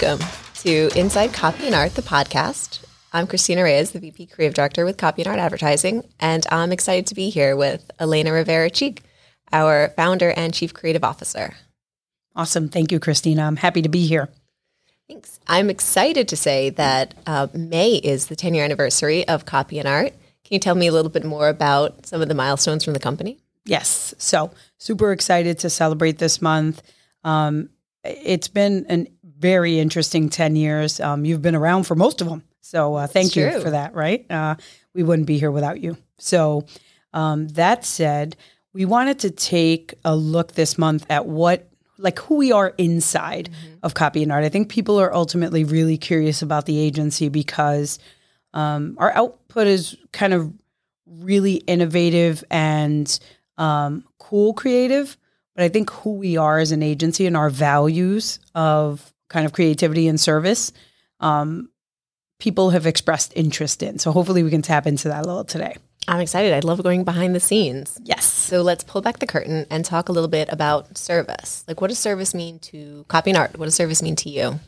Welcome to Inside Copy and Art, the podcast. I'm Christina Reyes, the VP Creative Director with Copy and Art Advertising, and I'm excited to be here with Elena Rivera Cheek, our founder and Chief Creative Officer. Awesome. Thank you, Christina. I'm happy to be here. Thanks. I'm excited to say that uh, May is the 10 year anniversary of Copy and Art. Can you tell me a little bit more about some of the milestones from the company? Yes. So, super excited to celebrate this month. Um, it's been a very interesting 10 years. Um, you've been around for most of them. So uh, thank you for that, right? Uh, we wouldn't be here without you. So um, that said, we wanted to take a look this month at what, like who we are inside mm-hmm. of copy and art. I think people are ultimately really curious about the agency because um, our output is kind of really innovative and um, cool creative, but I think who we are as an agency and our values of kind of creativity and service, um, people have expressed interest in. So hopefully we can tap into that a little today. I'm excited. I love going behind the scenes. Yes. So let's pull back the curtain and talk a little bit about service. Like, what does service mean to copy and art? What does service mean to you?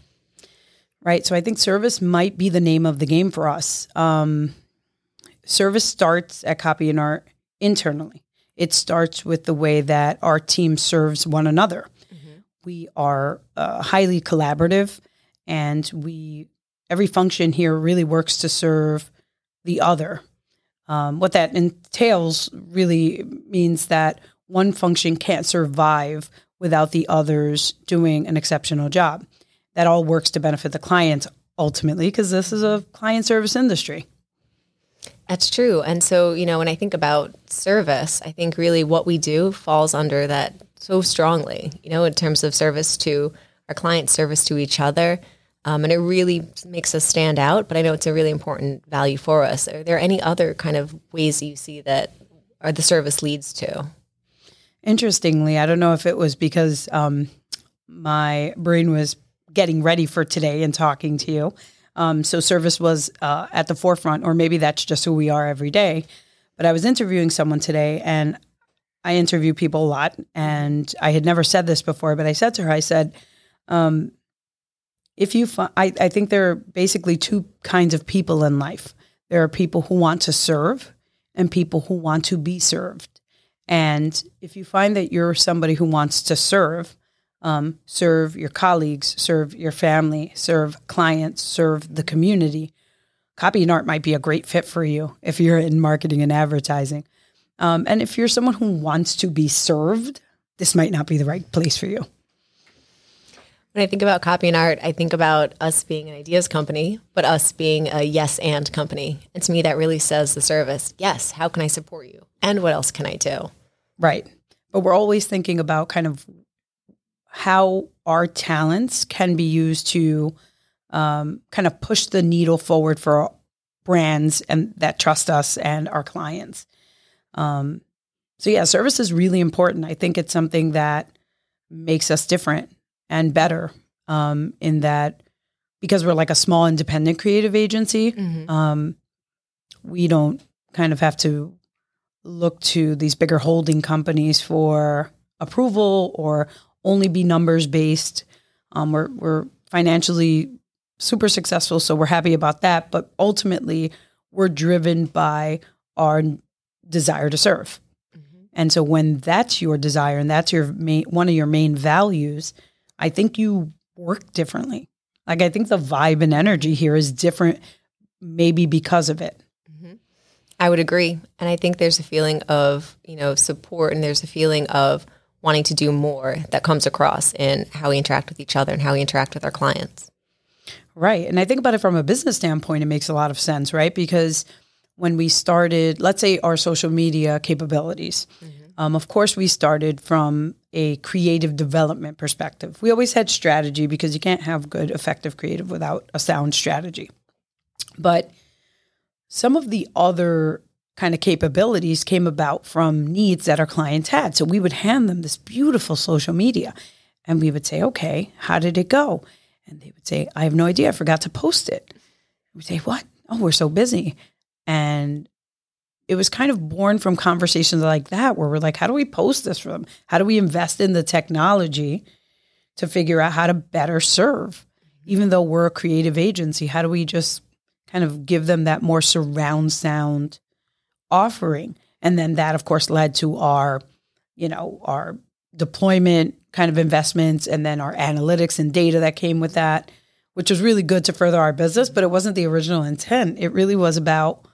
Right. So I think service might be the name of the game for us. Um, service starts at copy and art internally it starts with the way that our team serves one another. We are uh, highly collaborative, and we every function here really works to serve the other. Um, what that entails really means that one function can't survive without the others doing an exceptional job. That all works to benefit the client ultimately, because this is a client service industry. That's true. And so, you know, when I think about service, I think really what we do falls under that so strongly, you know, in terms of service to our clients, service to each other. Um, and it really makes us stand out. But I know it's a really important value for us. Are there any other kind of ways you see that or the service leads to? Interestingly, I don't know if it was because um, my brain was getting ready for today and talking to you. Um, so service was uh, at the forefront, or maybe that's just who we are every day. But I was interviewing someone today, and I interview people a lot, and I had never said this before, but I said to her, I said, um, if you, fi- I, I think there are basically two kinds of people in life. There are people who want to serve, and people who want to be served. And if you find that you're somebody who wants to serve, um, serve your colleagues, serve your family, serve clients, serve the community. Copy and art might be a great fit for you if you're in marketing and advertising. Um, and if you're someone who wants to be served, this might not be the right place for you. When I think about copy and art, I think about us being an ideas company, but us being a yes and company. And to me, that really says the service yes, how can I support you? And what else can I do? Right. But we're always thinking about kind of how our talents can be used to um, kind of push the needle forward for brands and that trust us and our clients. Um, so yeah, service is really important. I think it's something that makes us different and better um, in that because we're like a small independent creative agency. Mm-hmm. Um, we don't kind of have to look to these bigger holding companies for approval or only be numbers based. Um, we're we're financially super successful, so we're happy about that. But ultimately, we're driven by our desire to serve. Mm-hmm. And so, when that's your desire and that's your main, one of your main values, I think you work differently. Like I think the vibe and energy here is different, maybe because of it. Mm-hmm. I would agree, and I think there's a feeling of you know support, and there's a feeling of wanting to do more that comes across in how we interact with each other and how we interact with our clients. Right. And I think about it from a business standpoint, it makes a lot of sense, right? Because when we started, let's say our social media capabilities, mm-hmm. um, of course, we started from a creative development perspective. We always had strategy because you can't have good, effective creative without a sound strategy. But some of the other kind of capabilities came about from needs that our clients had. So we would hand them this beautiful social media and we would say, okay, how did it go? And they would say, I have no idea. I forgot to post it. We say, what? Oh, we're so busy. And it was kind of born from conversations like that where we're like, how do we post this from? How do we invest in the technology to figure out how to better serve? even though we're a creative agency, how do we just kind of give them that more surround sound offering? And then that, of course, led to our, you know, our deployment kind of investments and then our analytics and data that came with that, which was really good to further our business, but it wasn't the original intent. It really was about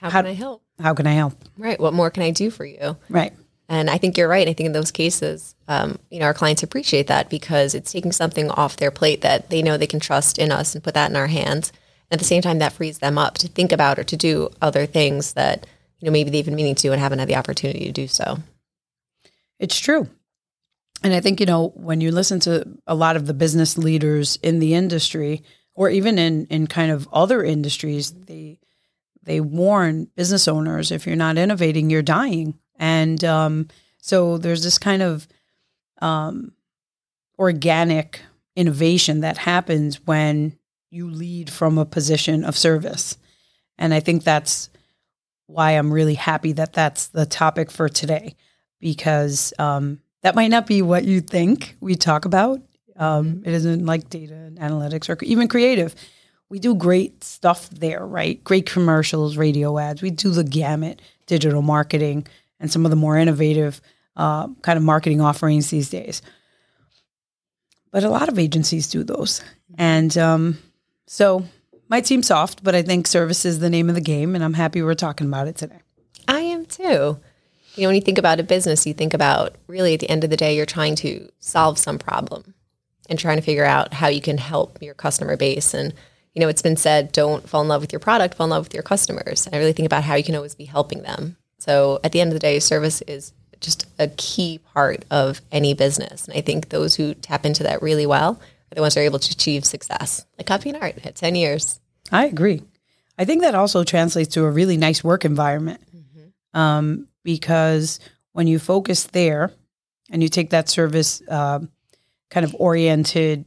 How, How- can I help? how can I help? Right. What more can I do for you? Right. And I think you're right. I think in those cases, um, you know, our clients appreciate that because it's taking something off their plate that they know they can trust in us and put that in our hands. And at the same time, that frees them up to think about or to do other things that you know maybe they've been meaning to and haven't had the opportunity to do so. It's true. And I think, you know, when you listen to a lot of the business leaders in the industry or even in, in kind of other industries, they they warn business owners if you're not innovating, you're dying. And um, so there's this kind of um, organic innovation that happens when you lead from a position of service. And I think that's why I'm really happy that that's the topic for today because um, that might not be what you think we talk about. Um, it isn't like data and analytics or even creative. We do great stuff there, right? Great commercials, radio ads. We do the gamut, digital marketing, and some of the more innovative uh, kind of marketing offerings these days. But a lot of agencies do those. And um, so might seem soft, but I think service is the name of the game, and I'm happy we're talking about it today. I am too. You know, when you think about a business, you think about really at the end of the day, you're trying to solve some problem and trying to figure out how you can help your customer base. And, you know, it's been said, don't fall in love with your product, fall in love with your customers. I really think about how you can always be helping them. So at the end of the day, service is just a key part of any business. And I think those who tap into that really well are the ones who are able to achieve success, like copy and art at 10 years. I agree. I think that also translates to a really nice work environment um, because when you focus there and you take that service um kind of oriented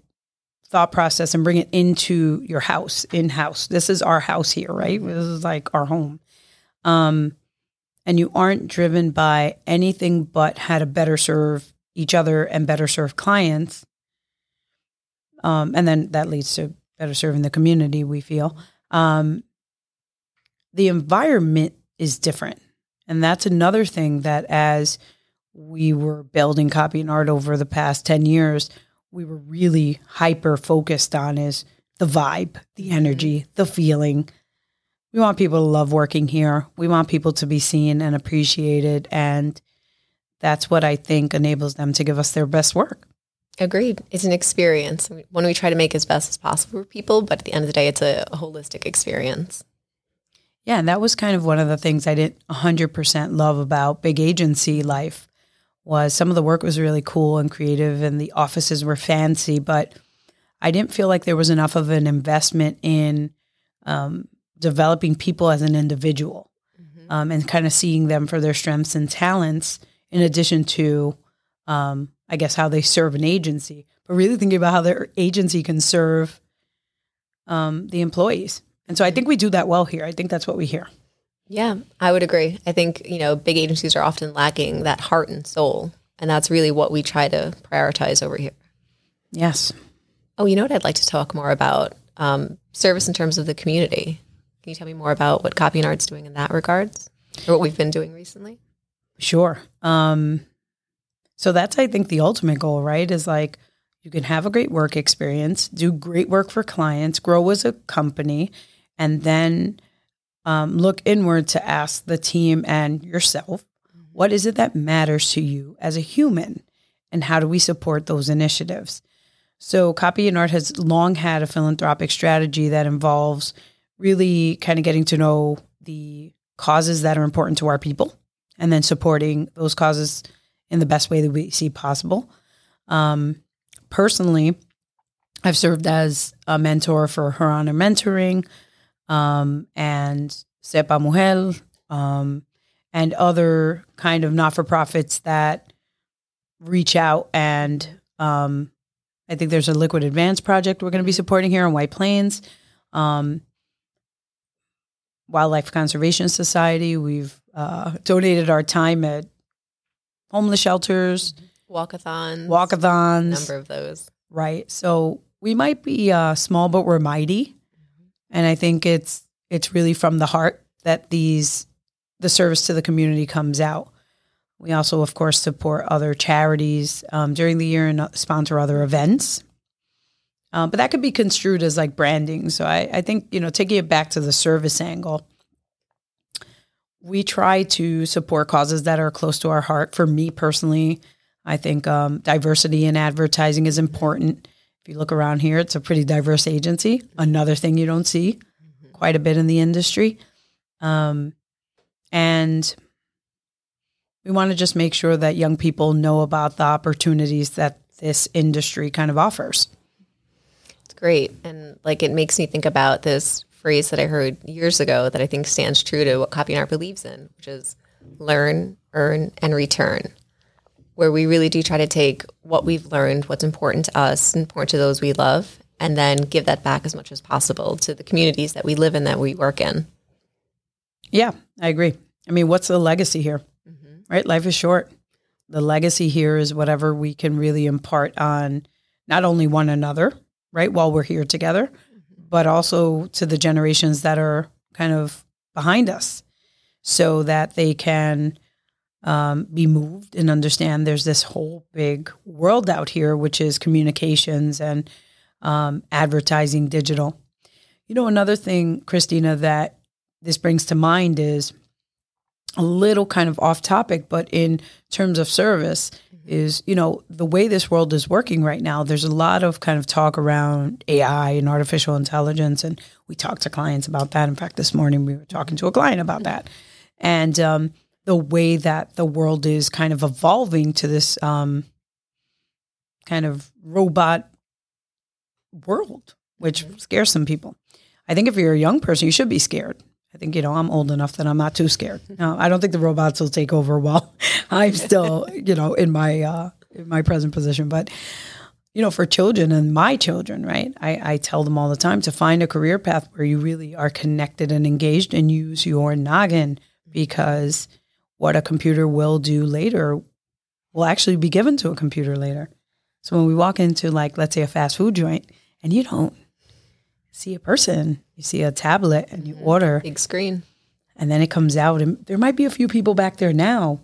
thought process and bring it into your house, in house. This is our house here, right? This is like our home. Um, and you aren't driven by anything but how to better serve each other and better serve clients. Um, and then that leads to better serving the community, we feel. Um, the environment is different. And that's another thing that as we were building copy and art over the past 10 years, we were really hyper focused on is the vibe, the mm-hmm. energy, the feeling. We want people to love working here. We want people to be seen and appreciated. And that's what I think enables them to give us their best work. Agreed. It's an experience. One we try to make as best as possible for people, but at the end of the day, it's a holistic experience. Yeah, and that was kind of one of the things I didn't 100% love about big agency life was some of the work was really cool and creative and the offices were fancy, but I didn't feel like there was enough of an investment in um, developing people as an individual um, and kind of seeing them for their strengths and talents in addition to, um, I guess, how they serve an agency, but really thinking about how their agency can serve um, the employees. And so I think we do that well here. I think that's what we hear. Yeah, I would agree. I think, you know, big agencies are often lacking that heart and soul. And that's really what we try to prioritize over here. Yes. Oh, you know what I'd like to talk more about? Um, service in terms of the community. Can you tell me more about what Copy and Art's doing in that regards? Or what we've been doing recently? Sure. Um, so that's, I think, the ultimate goal, right? Is like you can have a great work experience, do great work for clients, grow as a company, and then um, look inward to ask the team and yourself, what is it that matters to you as a human? And how do we support those initiatives? So, Copy and Art has long had a philanthropic strategy that involves really kind of getting to know the causes that are important to our people and then supporting those causes in the best way that we see possible. Um, personally, I've served as a mentor for Her Honor Mentoring um, and Sepa Mujer um, and other kind of not for profits that reach out and um, I think there's a liquid advance project we're going to be supporting here in White Plains. Um, Wildlife Conservation Society. We've uh, donated our time at homeless shelters, Walkathons. walkathons, Number of those. right? So we might be uh, small, but we're mighty, and I think it's it's really from the heart that these the service to the community comes out. We also, of course, support other charities um, during the year and sponsor other events. Um, but that could be construed as like branding. So I, I think you know taking it back to the service angle we try to support causes that are close to our heart. For me personally, I think um, diversity in advertising is important. You look around here, it's a pretty diverse agency. Another thing you don't see quite a bit in the industry. Um, and we want to just make sure that young people know about the opportunities that this industry kind of offers. It's great. And like it makes me think about this phrase that I heard years ago that I think stands true to what Copy and Art believes in, which is learn, earn, and return. Where we really do try to take what we've learned, what's important to us, important to those we love, and then give that back as much as possible to the communities that we live in, that we work in. Yeah, I agree. I mean, what's the legacy here? Mm-hmm. Right? Life is short. The legacy here is whatever we can really impart on not only one another, right, while we're here together, but also to the generations that are kind of behind us so that they can um, be moved and understand there's this whole big world out here, which is communications and um, advertising digital. You know, another thing, Christina, that this brings to mind is a little kind of off topic, but in terms of service, is you know the way this world is working right now there's a lot of kind of talk around ai and artificial intelligence and we talk to clients about that. In fact this morning we were talking to a client about that. And um, the way that the world is kind of evolving to this um, kind of robot world which scares some people i think if you're a young person you should be scared I think, you know, I'm old enough that I'm not too scared. No, I don't think the robots will take over while I'm still, you know, in my uh, in my present position. But, you know, for children and my children, right? I, I tell them all the time to find a career path where you really are connected and engaged and use your noggin because what a computer will do later will actually be given to a computer later. So when we walk into like, let's say a fast food joint and you don't see a person, you see a tablet and you mm-hmm. order. Big screen. And then it comes out and there might be a few people back there now,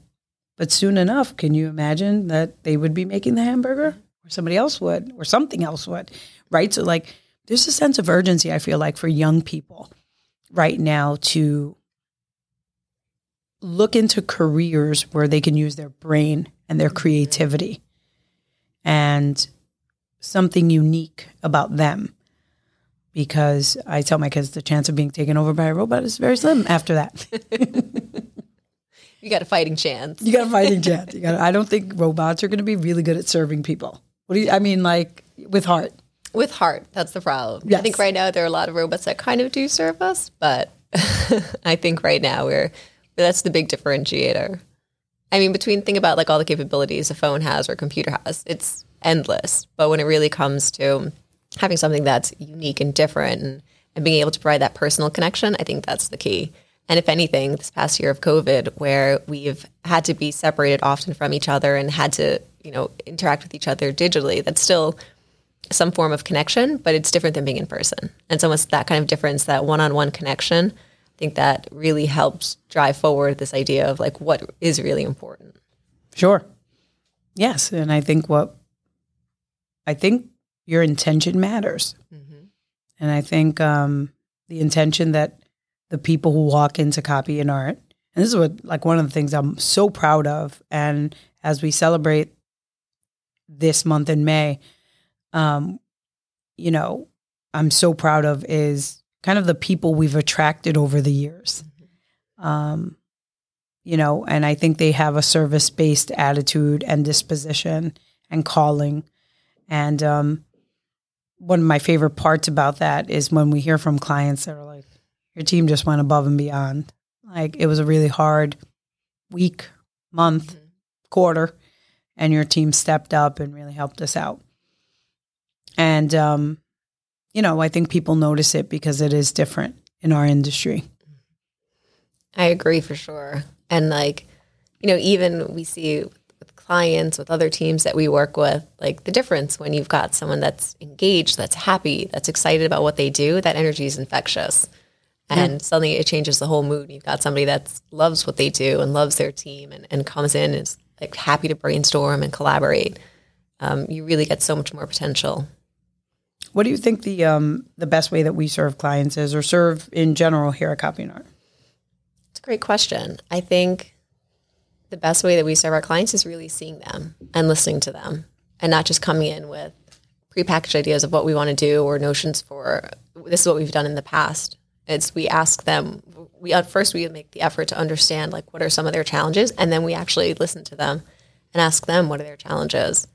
but soon enough, can you imagine that they would be making the hamburger or somebody else would or something else would, right? So like there's a sense of urgency I feel like for young people right now to look into careers where they can use their brain and their creativity and something unique about them because I tell my kids the chance of being taken over by a robot is very slim after that. you got a fighting chance. You got a fighting chance. You got. I don't think robots are going to be really good at serving people. What do you? I mean, like with heart. With heart, that's the problem. Yes. I think right now there are a lot of robots that kind of do serve us, but I think right now we're that's the big differentiator. I mean, between think about like all the capabilities a phone has or a computer has, it's endless. But when it really comes to having something that's unique and different and, and being able to provide that personal connection, I think that's the key. And if anything, this past year of COVID, where we've had to be separated often from each other and had to, you know, interact with each other digitally, that's still some form of connection, but it's different than being in person. And it's that kind of difference, that one-on-one connection, I think that really helps drive forward this idea of like what is really important. Sure. Yes, and I think what I think your intention matters. Mm-hmm. And I think um, the intention that the people who walk into copy and art, and this is what like one of the things I'm so proud of. And as we celebrate this month in May, um, you know, I'm so proud of is kind of the people we've attracted over the years. Um, you know, and I think they have a service based attitude and disposition and calling. And um, one of my favorite parts about that is when we hear from clients that are like, your team just went above and beyond. Like it was a really hard week, month, mm-hmm. quarter, and your team stepped up and really helped us out. And, um, you know, I think people notice it because it is different in our industry. I agree for sure. And like, you know, even we see with clients, with other teams that we work with, like the difference when you've got someone that's engaged, that's happy, that's excited about what they do, that energy is infectious. And yeah. suddenly it changes the whole mood. You've got somebody that loves what they do and loves their team and, and comes in and is like happy to brainstorm and collaborate. Um, you really get so much more potential. What do you think the um, the best way that we serve clients is, or serve in general here at Copy and Art? It's a great question. I think the best way that we serve our clients is really seeing them and listening to them, and not just coming in with prepackaged ideas of what we want to do or notions for this is what we've done in the past. It's we ask them. We at first we make the effort to understand like what are some of their challenges, and then we actually listen to them and ask them what are their challenges.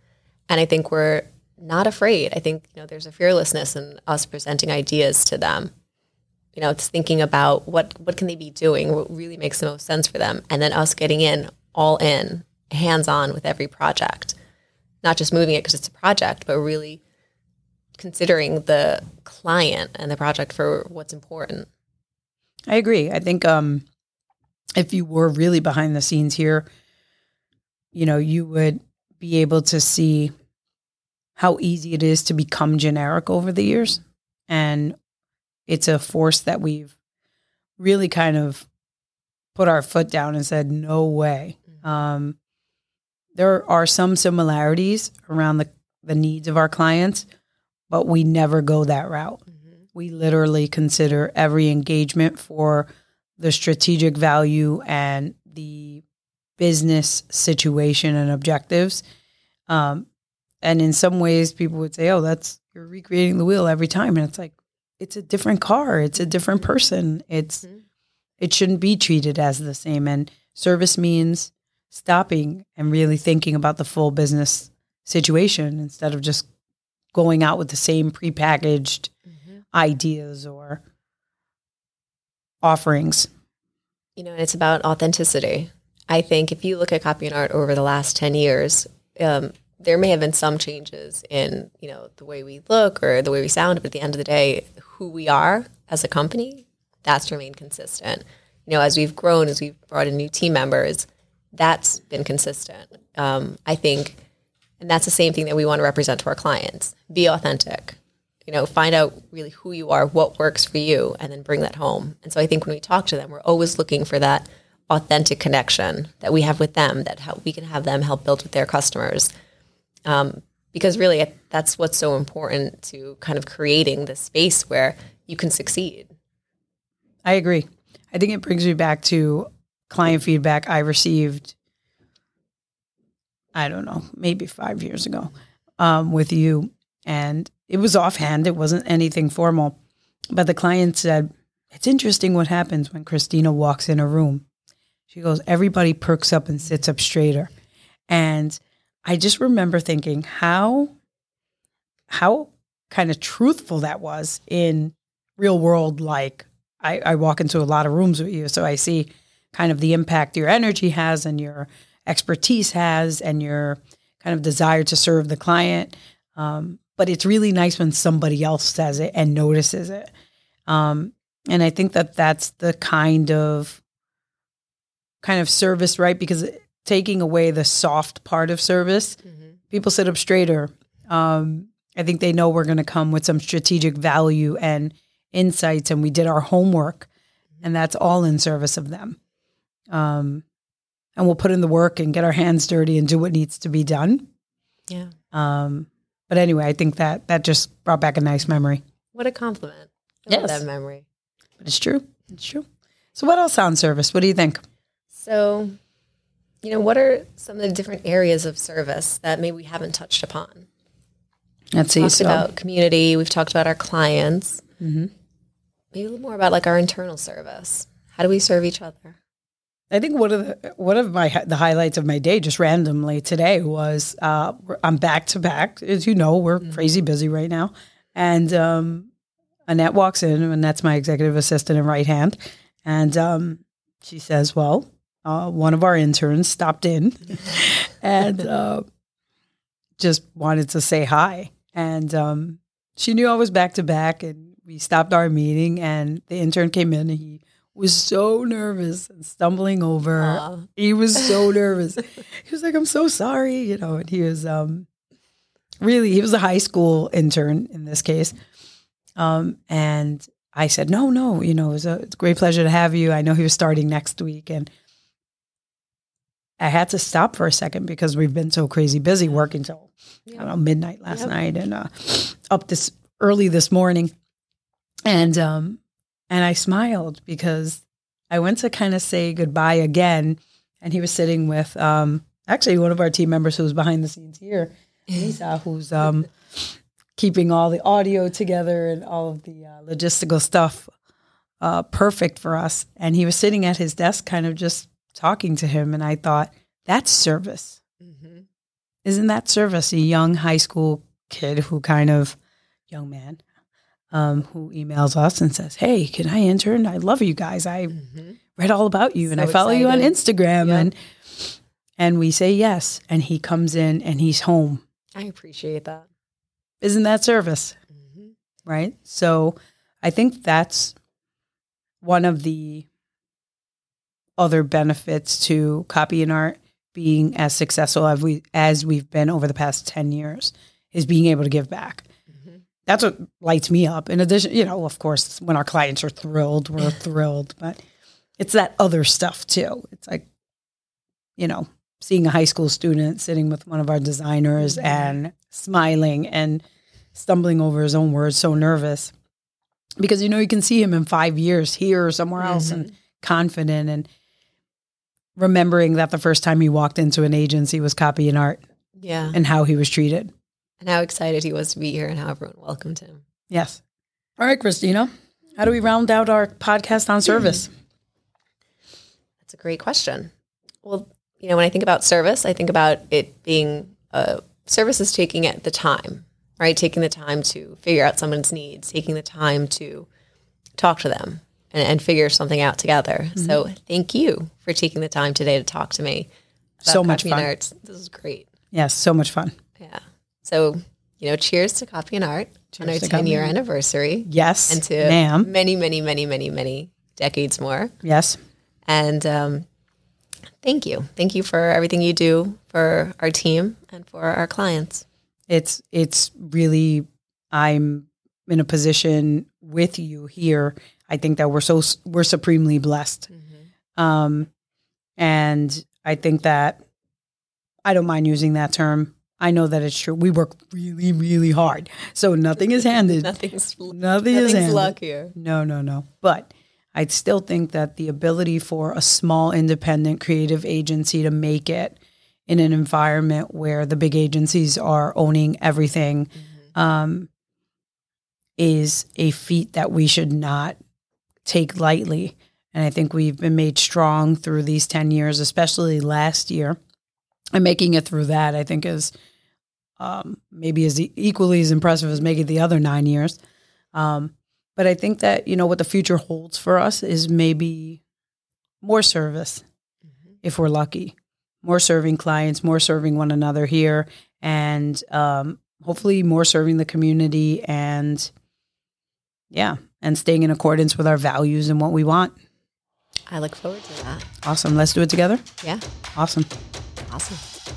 And I think we're not afraid. I think you know there's a fearlessness in us presenting ideas to them. You know, it's thinking about what what can they be doing, what really makes the most sense for them, and then us getting in all in, hands on with every project, not just moving it because it's a project, but really considering the client and the project for what's important. I agree. I think um, if you were really behind the scenes here, you know, you would be able to see how easy it is to become generic over the years. And it's a force that we've really kind of put our foot down and said, no way. Mm-hmm. Um, there are some similarities around the, the needs of our clients, but we never go that route. Mm-hmm. We literally consider every engagement for the strategic value and the business situation and objectives. Um, and in some ways, people would say, "Oh, that's you're recreating the wheel every time," and it's like it's a different car, it's a different person. It's mm-hmm. it shouldn't be treated as the same. And service means stopping and really thinking about the full business situation instead of just going out with the same prepackaged mm-hmm. ideas or offerings. You know, it's about authenticity. I think if you look at copy and art over the last 10 years, um, there may have been some changes in you know the way we look or the way we sound, but at the end of the day, who we are as a company, that's remained consistent. You know, as we've grown, as we've brought in new team members, that's been consistent. Um, I think, and that's the same thing that we want to represent to our clients. Be authentic. You know, find out really who you are, what works for you, and then bring that home. And so I think when we talk to them, we're always looking for that authentic connection that we have with them, that we can have them help build with their customers um, because really that's what's so important to kind of creating the space where you can succeed. I agree. I think it brings me back to client feedback I received. I don't know, maybe five years ago, um, with you, and it was offhand. It wasn't anything formal, but the client said, "It's interesting what happens when Christina walks in a room." She goes, "Everybody perks up and sits up straighter," and I just remember thinking how how kind of truthful that was in real world like I, I walk into a lot of rooms with you so I see kind of the impact your energy has and your expertise has and your kind of desire to serve the client. Um, but it's really nice when somebody else says it and notices it. Um, and I think that that's the kind of kind of service, right? Because taking away the soft part of service. Mm-hmm. People sit up straighter. Um, I think they know we're going to come with some strategic value and insights, and we did our homework, mm-hmm. and that's all in service of them. Um, and we'll put in the work and get our hands dirty and do what needs to be done. Yeah. Um, but anyway, I think that that just brought back a nice memory. What a compliment. I yes. that memory. But it's true. It's true. So what else on service? What do you think? So you know, what are some of the different areas of service that maybe we haven't touched upon? Let's see. We've talked so. about community. We've talked about our clients. Mm-hmm. Maybe a little more about like our internal service. How do we serve each other? I think one of the one of my the highlights of my day just randomly today was uh, I'm back to back. As you know, we're mm-hmm. crazy busy right now, and um, Annette walks in, and that's my executive assistant and right hand, and um, she says, "Well, uh, one of our interns stopped in and uh, just wanted to say hi. And um, she knew I was back to back, and we stopped our meeting. And the intern came in, and he was so nervous and stumbling over. Aw. He was so nervous. he was like, "I'm so sorry," you know. And he was um, really he was a high school intern in this case. Um, and I said, "No, no, you know, it was a, it's a great pleasure to have you. I know he was starting next week, and I had to stop for a second because we've been so crazy busy working till I don't know midnight last Yep. night and uh, up this early this morning, and um, and I smiled because I went to kind of say goodbye again, and he was sitting with um, actually one of our team members who was behind the scenes here, Lisa, who's um, keeping all the audio together and all of the uh, logistical stuff uh, perfect for us. And he was sitting at his desk, kind of just talking to him, and I thought that's service Mhm. isn't that service a young high school kid who kind of young man um, who emails us and says hey can i intern i love you guys i Mhm. read all about you and i follow you on instagram Yep. and and we say yes and he comes in and he's home I appreciate that. isn't that service Mhm. right so i think that's one of the other benefits to copy and art being as successful as we as we've been over the past 10 years is being able to give back. Mhm. that's what lights me up. In addition you know of course when our clients are thrilled we're thrilled but it's that other stuff too. It's like you know seeing a high school student sitting with one of our designers Mhm. and smiling and stumbling over his own words so nervous. Because you know you can see him in five years here or somewhere else and confident and remembering that the first time he walked into an agency was copy and art Yeah. and how he was treated And how excited he was to be here and how everyone welcomed him. yes all right christina how do we round out our podcast on service That's a great question. Well, you know, when I think about service, I think about it being uh, service is taking it the time, right? Taking the time to figure out someone's needs, taking the time to talk to them and, and figure something out together. So thank you for taking the time today to talk to me. So much fun. Arts. This is great. yes so much fun Yeah. So, you know, cheers to Copy and Art on our 10 year anniversary yes and to ma'am many, many, many, many, many decades more. yes And um, thank you. Thank you for everything you do for our team and for our clients. it's it's really i'm in a position with you here i think that we're so we're supremely blessed. Um and i think that i don't mind using that term. I know that it's true. We work really really hard. So nothing is handed. Nothing's, nothing is nothing's handed. luck here. no no no. But i still think that the ability for a small independent creative agency to make it in an environment where the big agencies are owning everything um, is a feat that we should not take lightly. And I think we've been made strong through these 10 years, especially last year. And making it through that, I think, is um, maybe as equally as impressive as making the other nine years. Um, but I think that, you know, what the future holds for us is maybe more service if we're lucky, more serving clients, more serving one another here, and um, hopefully more serving the community and, yeah, and staying in accordance with our values and what we want. I look forward to that. Awesome. Let's do it together. Yeah. Awesome. Awesome.